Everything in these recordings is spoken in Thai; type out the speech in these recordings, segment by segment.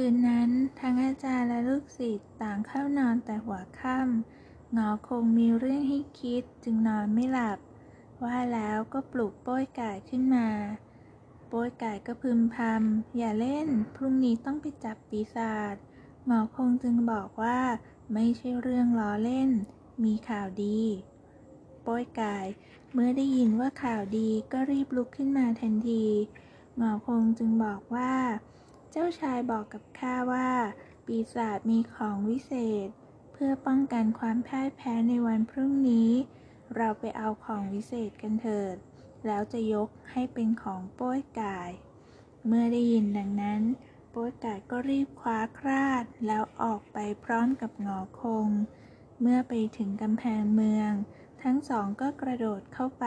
คืนนั้นทั้งอาจารย์และลูกศิษย์ต่างเข้านอนแต่หัวค่ำหงอคงมีเรื่องให้คิดจึงนอนไม่หลับ ว่าแล้วก็ปลุกโป้ยไก่ขึ้นมา โป้ยไก่ก็พึมพำอย่าเล่น พรุ่งนี้ต้องไปจับปีศาจหงอคงจึงบอกว่าไม่ใช่เรื่องล้อเล่น มีข่าวดี โป้ยไก่เมื่อได้ยินว่าข่าวดีก็รีบลุกขึ้นมาทันทีหงอคงจึงบอกว่า จ้าชายบอกกับข้าว่า ปีศาจมีของวิเศษ เพื่อป้องกันความพ่ายแพ้ในวันพรุ่งนี้ เราไปเอาของวิเศษกันเถิด แล้วจะยกให้เป็นของโป้ยกาย เมื่อได้ยินดังนั้น โป้ยกายก็รีบคว้าคราดแล้วออกไปพร้อมกับหงอคง เมื่อไปถึงกำแพงเมือง ทั้งสองก็กระโดดเข้าไป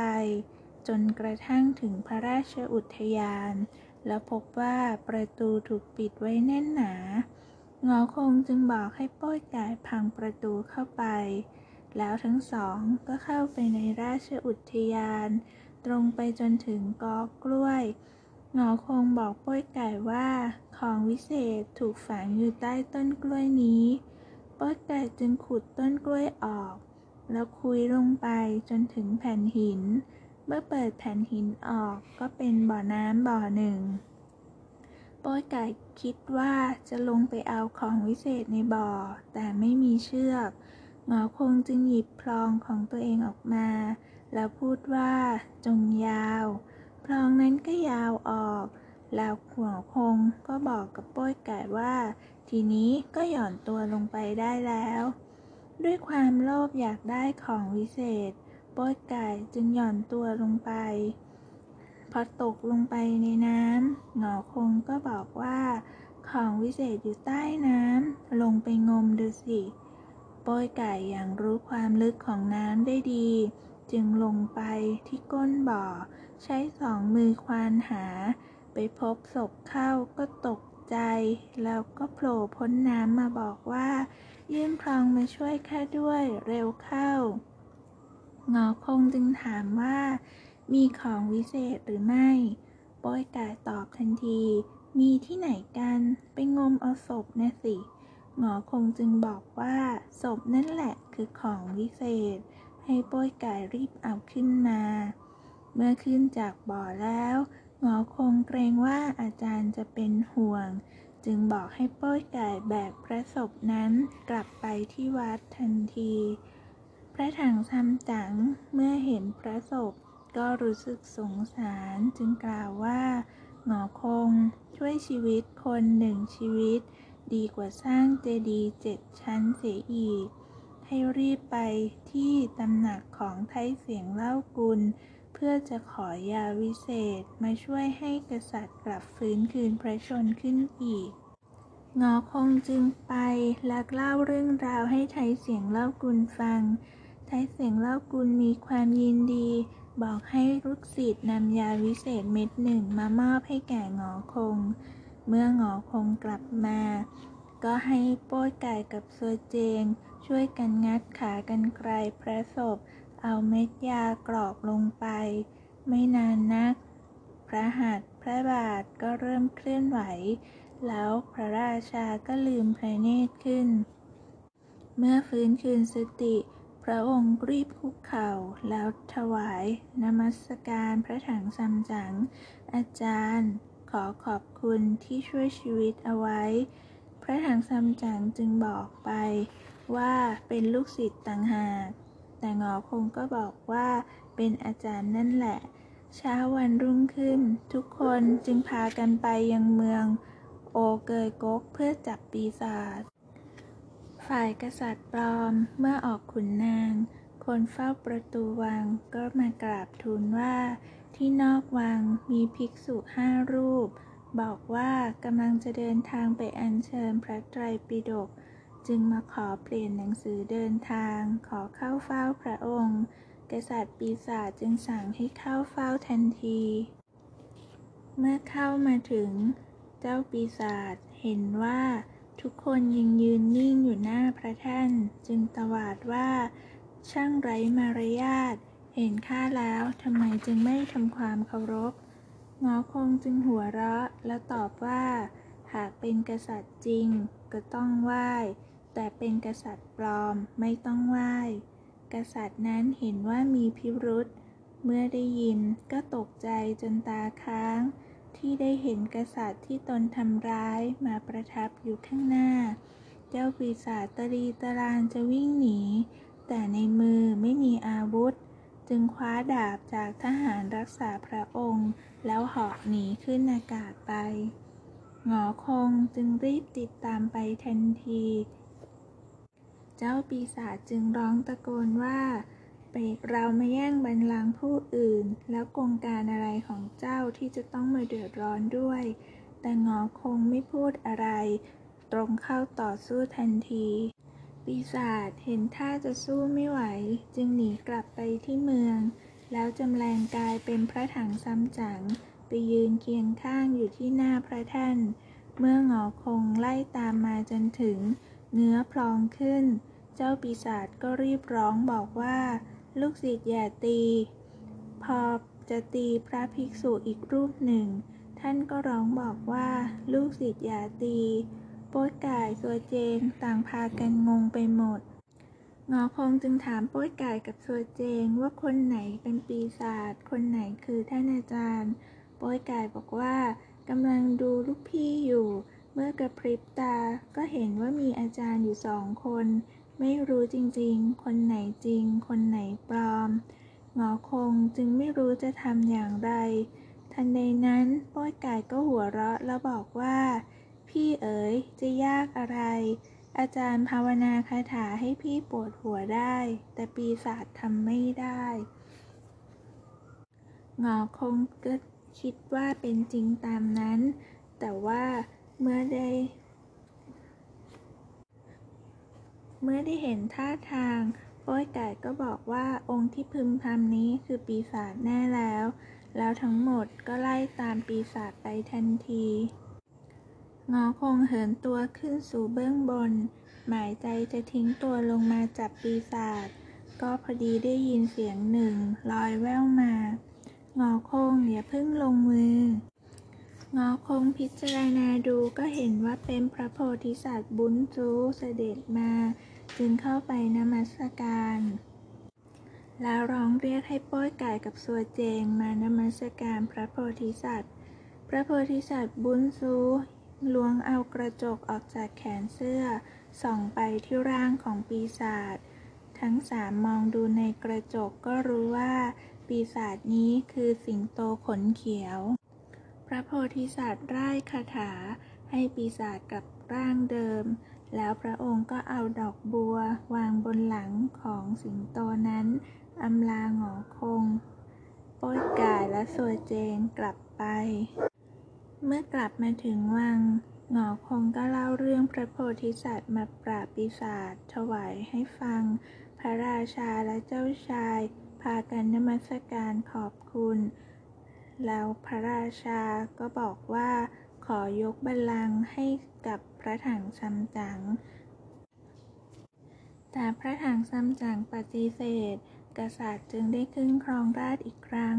จนกระทั่งถึงพระราชอุทยาน แล้วพบว่าประตูถูกปิดไว้แน่นหนาหงอคงจึงบอกให้โป้ยกายพังประตูเข้าไป แล้วทั้งสองก็เข้าไปในราชอุทยาน ตรงไปจนถึงกอกล้วยหงอคงบอกโป้ยไก่ว่าของวิเศษถูกฝังอยู่ใต้ต้นกล้วยนี้โป้ยไก่จึงขุดต้นกล้วยออก แล้วคุยลงไปจนถึงแผ่นหิน เมื่อเปิดแผ่นหินออกก็เป็นบ่อน้ำบ่อหนึ่ง โป้ยไก่คิดว่าจะลงไปเอาของวิเศษในบ่อ แต่ไม่มีเชือกหงอคงจึงหยิบพลองของตัวเองออกมา แล้วพูดว่าจงยาว พลองนั้นก็ยาวออก แล้วหัวคงก็บอกกับโป้ยไก่ว่า ทีนี้ก็หย่อนตัวลงไปได้แล้ว ด้วยความโลภอยากได้ของวิเศษ โป้ยไก่จึงหย่อนตัวลงไป พอตกลงไปในน้ำหงอคงก็บอกว่า ของวิเศษอยู่ใต้น้ำลงไปงมดูสิ โป้ยไก่อย่างรู้ความลึกของน้ำได้ดี จึงลงไปที่ก้นบ่อ ใช้สองมือควานหา ไปพบศพเข้าก็ตกใจ แล้วก็โผล่พ้นน้ำมาบอกว่า ยื่นพลองมาช่วยข้าด้วยเร็วเข้า หงอคงจึงถามว่า มีของวิเศษหรือไม่โป้ยไก่ตอบทันที มีที่ไหนกัน ไปงมเอาศพนะสิหงอคงจึงบอกว่าศพนั่นแหละคือของวิเศษ ให้โป้ยไก่รีบเอาขึ้นมา เมื่อขึ้นจากบ่อแล้วหงอคงเกรงว่าอาจารย์จะเป็นห่วง จึงบอกให้โป้ยไก่แบกพระศพนั้นกลับไปที่วัดทันที ระถังซัมจั๋งเมื่อเห็นพระศพก็รู้สึกสงสารจึงกล่าวว่าหงอคงช่วยชีวิตคนหนึ่งชีวิต ดีกว่าสร้างเจดีย์เจ็ดชั้นเสียอีก ให้รีบไปที่ตำหนักของไทยเสียงเล่ากุล เพื่อจะขอยาวิเศษมาช่วยให้กษัตริย์กลับฟื้นคืนพระชนขึ้นอีกงอคงจึงไปและเล่าเรื่องราวให้ไทยเสียงเล่ากุลฟัง ไทยเสียงเล่ากุลมีความยินดี บอกให้ลูกศิษย์นำยาวิเศษเม็ดหนึ่งมามอบให้แก่หงอคง เมื่อหงอคงกลับมา ก็ให้โป้ยไก่กับเซอเจง ช่วยกันงัดขากันไกลพระศพ เอาเม็ดยากรอกลงไป ไม่นานนัก พระหัตถ์พระบาทก็เริ่มเคลื่อนไหว แล้วพระราชาก็ลืมพระเนตรขึ้น เมื่อฟื้นคืนสติ พระองค์รีบคุกเข่าแล้วถวายนมัสการพระถังซัมจั๋งอาจารย์ ขอขอบคุณที่ช่วยชีวิตเอาไว้ พระถังซัมจั๋งจึงบอกไปว่าเป็นลูกศิษย์ต่างหาก แต่งอคงก็บอกว่าเป็นอาจารย์นั่นแหละ เช้าวันรุ่งขึ้น ทุกคนจึงพากันไปยังเมืองโอเกยกกเพื่อจับปีศาจ ฝ่ายกษัตริย์ปลอมเมื่อออกขุนนาง คนเฝ้าประตูวังก็มากราบทูลว่า ที่นอกวังมีภิกษุห้ารูป บอกว่ากำลังจะเดินทางไปอัญเชิญพระไตรปิฎกจึงมาขอเปลี่ยนหนังสือเดินทาง ขอเข้าเฝ้าพระองค์ กษัตริย์ปีศาจจึงสั่งให้เข้าเฝ้าทันที เมื่อเข้ามาถึง เจ้าปีศาจเห็นว่า ทุกคนยังยืนนิ่งอยู่หน้าพระท่านจึงตวาดว่า ช่างไร้มารยาทเห็นข้าแล้วทำไมจึงไม่ทำความเคารพงอคงจึงหัวเราะและตอบว่า หากเป็นเป็นกษัตริย์จริง ก็ต้องไหว้ แต่เป็นกษัตริย์ปลอมไม่ต้องไหว้ กษัตริย์นั้นเห็นว่ามีพิรุษเมื่อได้ยินก็ตกใจจนตาค้าง ที่ได้เห็นกษัตริย์ที่ตนทำร้ายมาประทับอยู่ข้างหน้า เจ้าปีศาจตรีตรานจะวิ่งหนี แต่ในมือไม่มีอาวุธ จึงคว้าดาบจากทหารรักษาพระองค์ แล้วเหาะหนีขึ้นอากาศไป หงอคงจึงรีบติดตามไปทันที เจ้าปีศาจจึงร้องตะโกนว่า ไปเรามาแย่งบัลลังก์ผู้อื่น แล้วกงการอะไรของเจ้าที่จะต้องมาเดือดร้อนด้วย แต่งอคงไม่พูดอะไร ตรงเข้าต่อสู้ทันที ปีศาจเห็นท่าจะสู้ไม่ไหว จึงหนีกลับไปที่เมือง แล้วจำแรงกายเป็นพระถังซัมจั๋งไปยืนเคียงข้างอยู่ที่หน้าพระท่านเมื่องอคงไล่ตามมาจนถึง เนื้อพลองขึ้น เจ้าปีศาจก็รีบร้องบอกว่า ลูกศิษย์อย่าตี พอจะตีพระภิกษุอีกรูปหนึ่ง ท่านก็ร้องบอกว่า ลูกศิษย์อย่าตีโป๊ยก่ายสัวเจงต่างพากันงงไปหมดงอคงจึงถามโป้ยไก่กับสัวเจงว่าคนไหนเป็นปีศาจคนไหนคือท่านอาจารย์ โป้ยไก่บอกว่ากำลังดูลูกพี่อยู่ เมื่อกระพริบตาก็เห็นว่ามีอาจารย์อยู่สองคน ไม่รู้จริงๆ คนไหนจริง คนไหนปลอม หงอคงจึงไม่รู้จะทำอย่างไร ทันใดนั้นป้ยไก่ก็หัวเราะแล้วบอกว่า พี่เอ๋ยจะยากอะไร อาจารย์ภาวนาคาถาให้พี่ปวดหัวได้ แต่ปีศาจทำไม่ได้หงอคงก็คิดว่าเป็นจริงตามนั้น แต่ว่าเมื่อได้ เมื่อได้เห็นท่าทางโป้ยไก่ก็บอกว่าองค์ที่พึมพำนี้คือปีศาจแน่แล้ว แล้วทั้งหมดก็ไล่ตามปีศาจไปทันทีงอคงเหินตัวขึ้นสู่เบื้องบน หมายใจจะทิ้งตัวลงมาจับปีศาจก็พอดีได้ยินเสียงหนึ่งลอยแว่วมา งอคงอย่าพิ่งลงมือ งอคงพิจารณาดูก็เห็นว่าเป็นพระโพธิสัตว์บุญจูเสด็จมา จึงเข้าไปนมัสการ แล้วร้องเรียกให้ป้อยไก่กับสัวเจงมานมัสการพระโพธิสัตว์ พระโพธิสัตว์บุญซูล้วงเอากระจกออกจากแขนเสื้อ ส่องไปที่ร่างของปีศาจทั้งสามมองดูในกระจกก็รู้ว่า ปีศาจนี้คือสิงโตขนเขียว ระโพธิสัตว์ไร้คาถา ให้ปีศาจกลับร่างเดิม แล้วพระองค์ก็เอาดอกบัววางบนหลังของสิงโตนั้นอำลาหงอคง โป้ยกายและสัวเจงกลับไป เมื่อกลับมาถึงวังหงอคงก็เล่าเรื่องพระโพธิสัตว์มาปราบปีศาจถวายให้ฟัง พระราชาและเจ้าชาย พากันนมัสการขอบคุณ แล้วพระราชาก็บอกว่าขอยกบัลลังก์ให้กับพระถังซัมจั๋ง แต่พระถังซัมจั๋งปฏิเสธ กษัตริย์จึงได้ขึ้นครองราชย์อีกครั้ง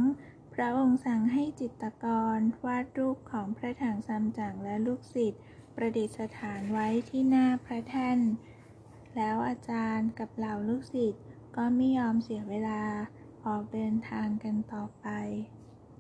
พระองค์สั่งให้จิตรกรวาดรูปของพระถังซัมจั๋งและลูกศิษย์ประดิษฐานไว้ที่หน้าพระแท่น แล้วอาจารย์กับเหล่าลูกศิษย์ก็ไม่ยอมเสียเวลาออกเดินทางกันต่อไป